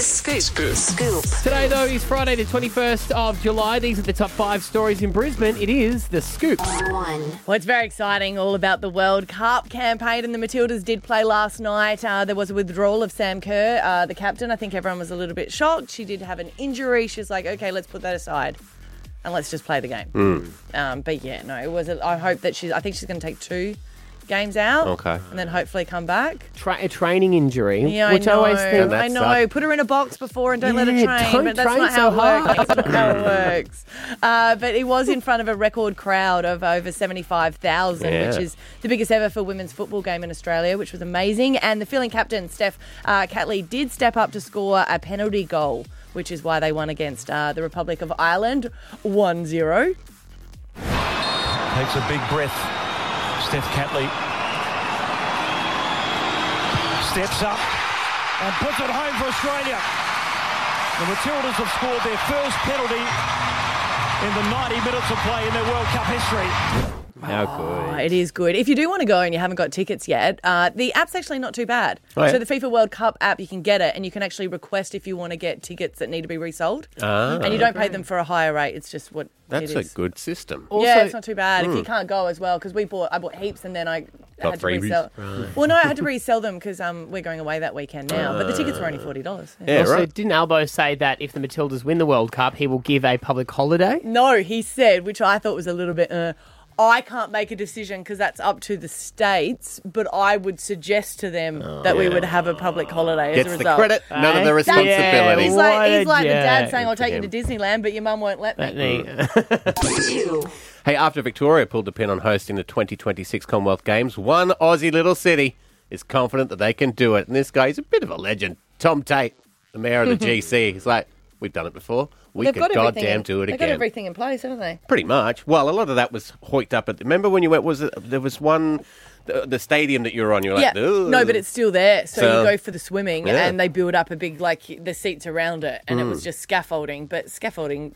Scoop. Scoop. Today, though, is Friday, the 21st of July. These are the top five stories in Brisbane. It is the scoop. One. Well, it's very exciting, all about the World Cup campaign, and the Matildas did play last night. Uh, there was a withdrawal of Sam Kerr, uh, the captain. I think everyone was a little bit shocked. She did have an injury. She's like, okay, let's put that aside and let's just play the game. Um, but yeah, no, it was. A, I hope that she's. I think she's going to take two games out. Okay. And then hopefully come back. Tra- a training injury, Yeah, which I know. always think. I know. sucks. Put her in a box before and don't let her Yeah, train. don't but that's train not so how it works. hard. That's not how it works. Uh, but it was in front of a record crowd of over 75,000, Yeah. which is the biggest ever for women's football game in Australia, which was amazing. And the filling captain, Steph uh, Catley, did step up to score a penalty goal, which is why they won against uh, the Republic of Ireland 1 0. Takes a big breath. Steph Catley steps up and puts it home for Australia. The Matildas have scored their first penalty in the 90 minutes of play in their World Cup history. How good. It is good. If you do want to go and you haven't got tickets yet, uh, the app's actually not too bad. Oh, yeah? So the FIFA World Cup app, you can get it, and you can actually request if you want to get tickets that need to be resold, Ah, and you don't pay them for a higher rate. It's just what That's it a good system. yeah, Also- it's not too bad if you can't go as well. Because we bought, I bought heaps, and then I Got had to freebies. resell. Well, no, I had to resell them because um, we're going away that weekend now. but the tickets were only forty dollars. Yeah, also, right. didn't Albo say that if the Matildas win the World Cup, he will give a public holiday? No, he said, which I thought was a little bit. Uh, I can't make a decision because that's up to the states, but I would suggest to them oh, that we would have a public holiday Gets as a the result. credit, none of the That's- responsibility. He's like, a he's like the dad saying, "I'll take you to Disneyland, but your mum won't let That me." Hey, after Victoria pulled the pin on hosting the 2026 Commonwealth Games, one Aussie little city is confident that they can do it. And this guy, he's a bit of a legend. Tom Tate, the mayor of the GC, he's like, we've done it before. We They've could got everything. goddamn in- do it again. They've got everything in place, haven't they? Pretty much. Well, a lot of that was hoiked up at. Remember when you went? Was it there was one the, the stadium that you were on? You're like, yeah. "Ugh." No, but it's still there. So, So- you go for the swimming, Yeah. and they build up a big like the seats around it, and it Mm. was just scaffolding. But scaffolding,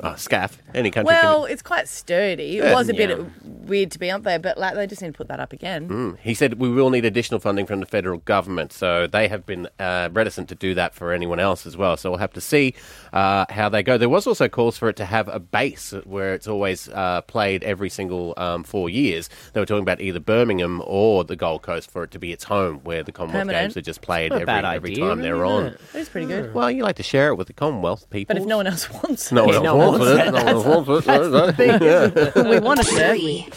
oh, scaff. Any country. well, can, it's quite sturdy. It was a bit Yeah. weird to be up there, but like they just need to put that up again. he said we will need additional funding from the federal government, so they have been uh, reticent to do that for anyone else as well. So we'll have to see uh, how they go. There was also calls for it to have a base where it's always uh, played every single um, four years. They were talking about either Birmingham or the Gold Coast for it to be its home, where the Commonwealth Permanent. Games are just played every bad every time they're on. it? It was pretty good. Well, you like to share it with the Commonwealth people. But if no one else wants No it, no one wants wants it. No one else wants it. We want to share. Three.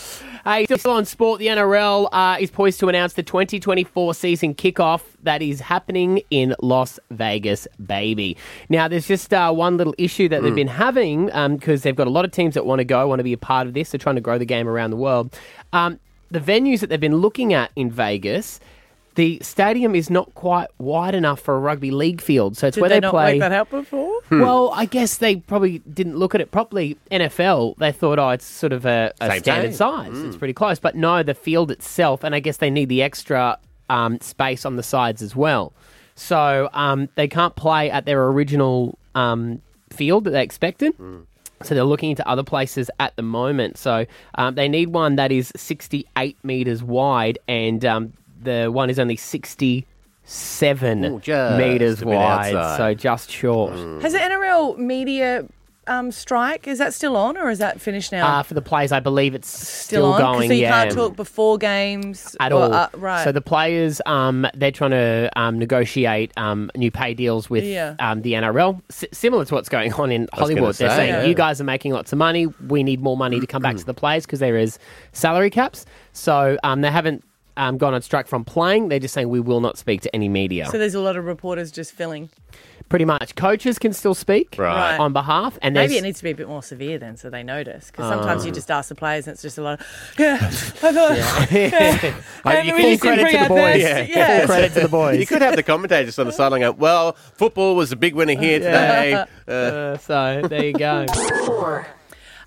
Hey, still on sport, the NRL uh, is poised to announce the 2024 season kickoff that is happening in Las Vegas, baby. Now, there's just uh, one little issue that they've been having because they've got a lot of teams that want to go, want to be a part of this. They're trying to grow the game around the world. Um, the venues that they've been looking at in Vegas. The stadium is not quite wide enough for a rugby league field, so it's Did where they, they, not play. work that out before? Well, I guess they probably didn't look at it properly. NFL, they thought, oh, it's sort of a, a Same standard size. size. It's pretty close. But no, the field itself, and I guess they need the extra um, space on the sides as well. So um, they can't play at their original um, field that they expected. So they're looking into other places at the moment. So um, they need one that is 68 meters wide, and um, the one is only 67 Ooh, meters wide. outside. So just short. Has the NRL media um, strike is that still on or is that finished now? Uh, for the players, I believe it's still, still, on going. so you yeah. can't talk before games at or, all. uh, right. So the players, um, they're trying to um, negotiate um, new pay deals with Yeah. um, the NRL, S- similar to what's going on in Hollywood. gonna They're saying yeah. you guys are making lots of money. We need more money to come back to the players because there is salary caps. So um, they haven't um, gone on strike from playing. They're just saying we will not speak to any media. so there's a lot of reporters just filling. Pretty much, coaches can still speak Right. on behalf, and Maybe there's- it needs to be a bit more severe then, so they notice. Because sometimes you just ask the players, and it's just a lot. Of, yeah, I thought. Yeah. And you we can- just didn't credit bring to the boys. best. Yeah. Yeah. Full credit to the boys. You could have the commentators on the sideline go, well, football was a big winner here today. Uh, Uh, so there you go. Four.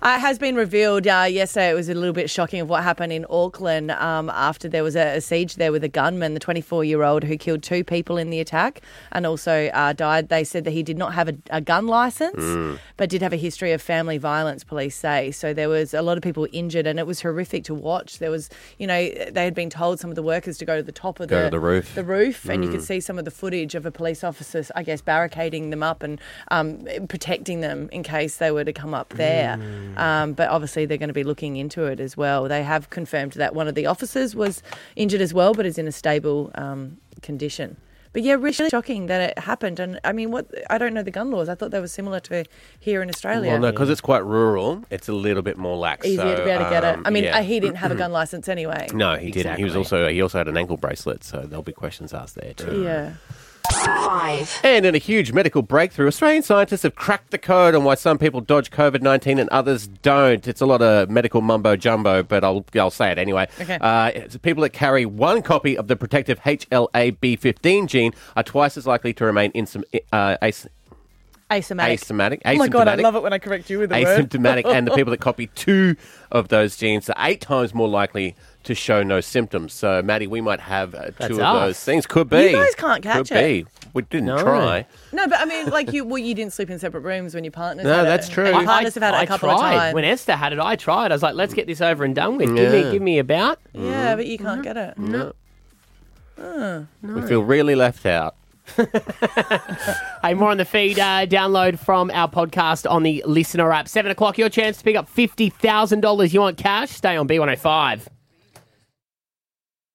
Uh, it has been revealed uh, yesterday. It was a little bit shocking of what happened in Auckland um, after there was a, a siege there with a gunman, the 24 year old who killed two people in the attack and also uh, died. They said that he did not have a, a gun license, but did have a history of family violence. Police say so. There was a lot of people injured, and it was horrific to watch. There was, you know, they had been told some of the workers to go to the top of the, to the roof. the roof, and you could see some of the footage of a police officer, I guess, barricading them up and um, protecting them in case they were to come up there. Um, but obviously, they're going to be looking into it as well. They have confirmed that one of the officers was injured as well, but is in a stable um, condition. But yeah, really shocking that it happened. And I mean, what I don't know the gun laws. I thought they were similar to here in Australia. Well, no, because it's quite rural. It's a little bit more lax. Easier so, to be able to get it. um, I mean, yeah. uh, he didn't have a gun license anyway. No, he didn't. He was also he also had an ankle bracelet, so there'll be questions asked there too. Yeah. Five. And in a huge medical breakthrough, Australian scientists have cracked the code on why some people dodge COVID 19 and others don't. It's a lot of medical mumbo jumbo, but I'll, I'll say it anyway. Okay. Uh, it's people that carry one copy of the protective HLA-B15 gene are twice as likely to remain insym- uh, as- Asymptomatic. asymptomatic. Oh my god, I love it when I correct you with the word. asymptomatic, and the people that copy two of those genes are eight times more likely to show no symptoms. So, Maddie, we might have uh, That's two of us. those things. Could be. You guys can't catch Could it. be. We didn't No. try. No, but I mean, like you, well, you didn't sleep in separate rooms when your partners. No, had that's it. true. And I- Your partners have had it I a couple tried. of times. When Esther had it, I tried. I was like, let's get this over and done with. Give Yeah. me, give me about. yeah, but you can't get it. No. We feel really left out. Hey, more on the feed. Uh, download from our podcast on the LiSTNR app. Seven o'clock, your chance to pick up fifty thousand dollars. You want cash? Stay on B one hundred five.